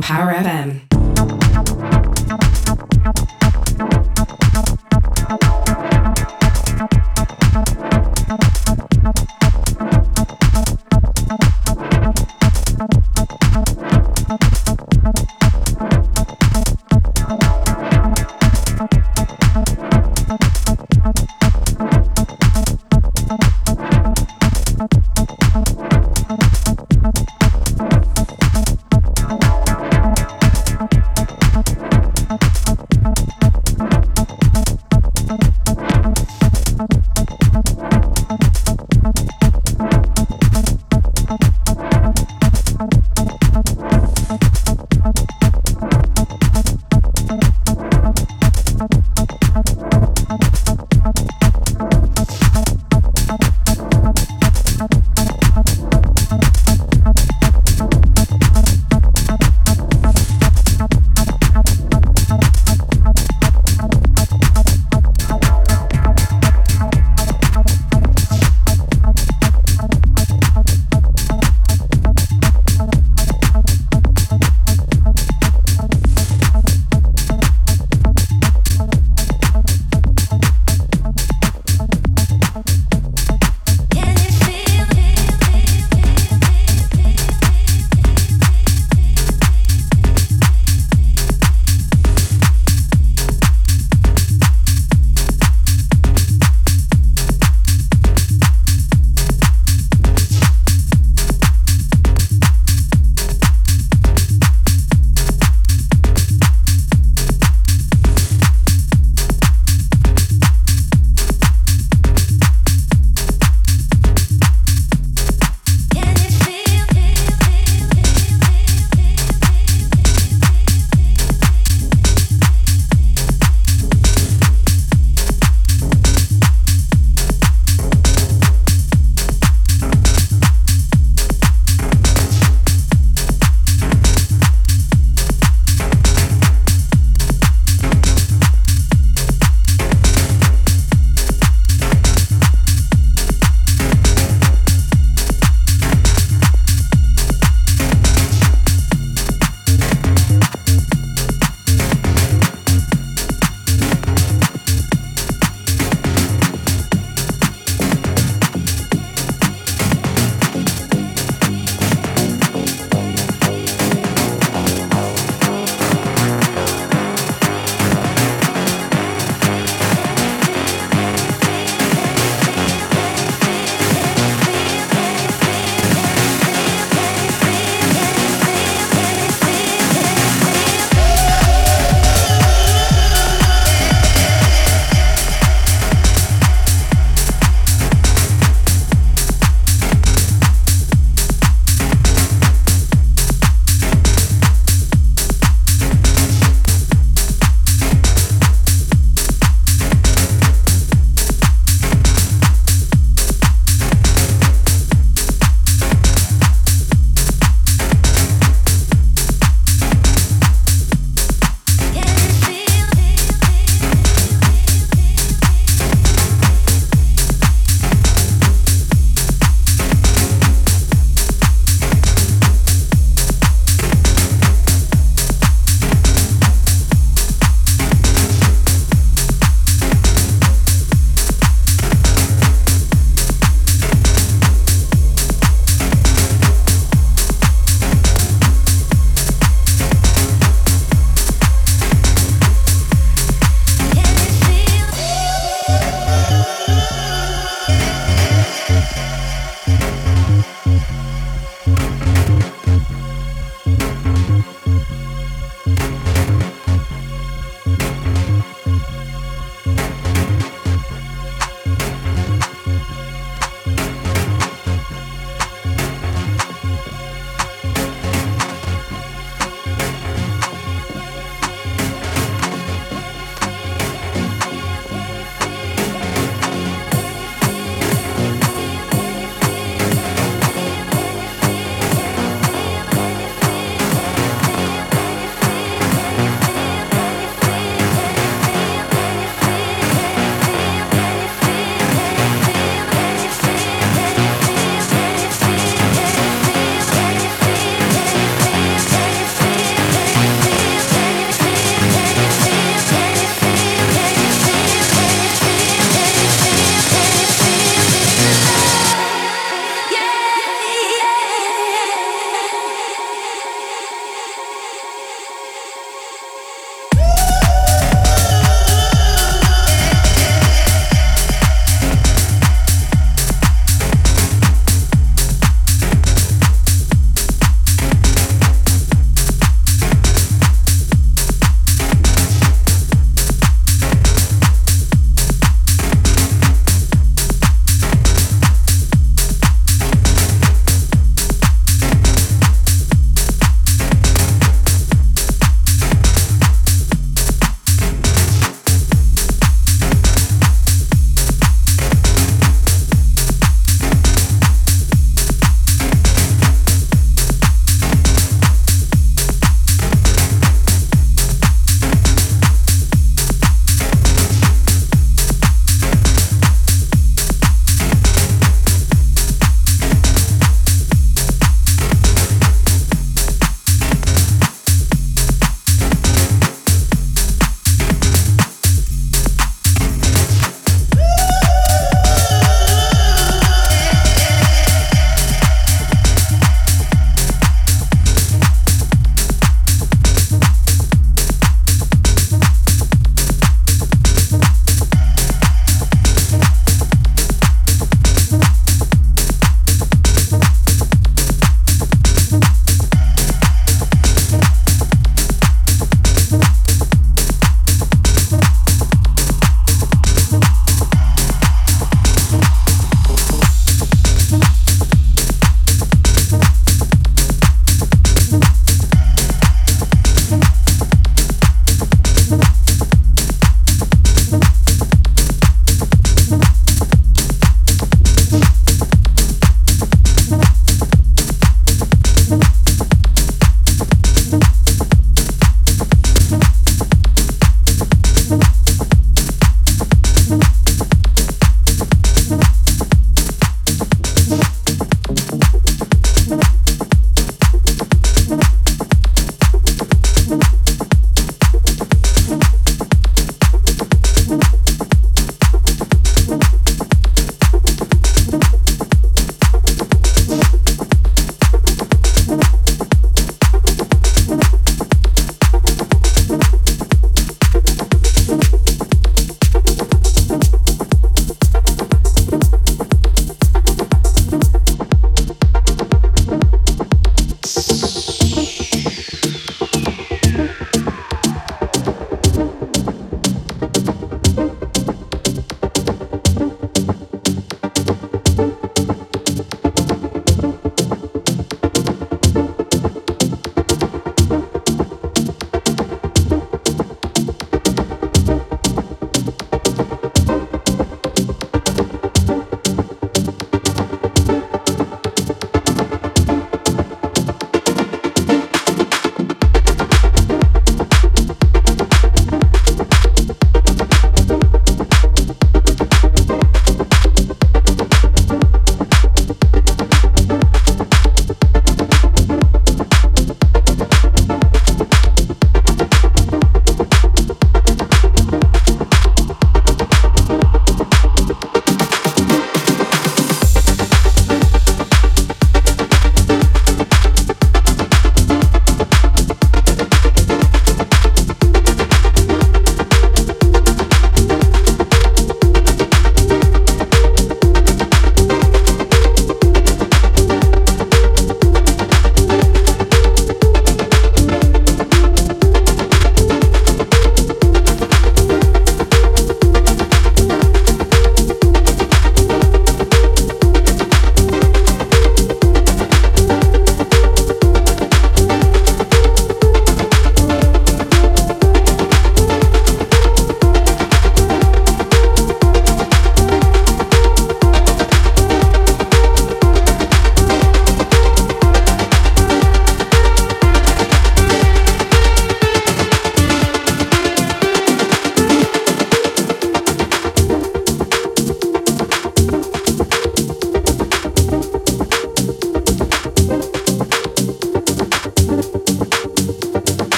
on Power FM.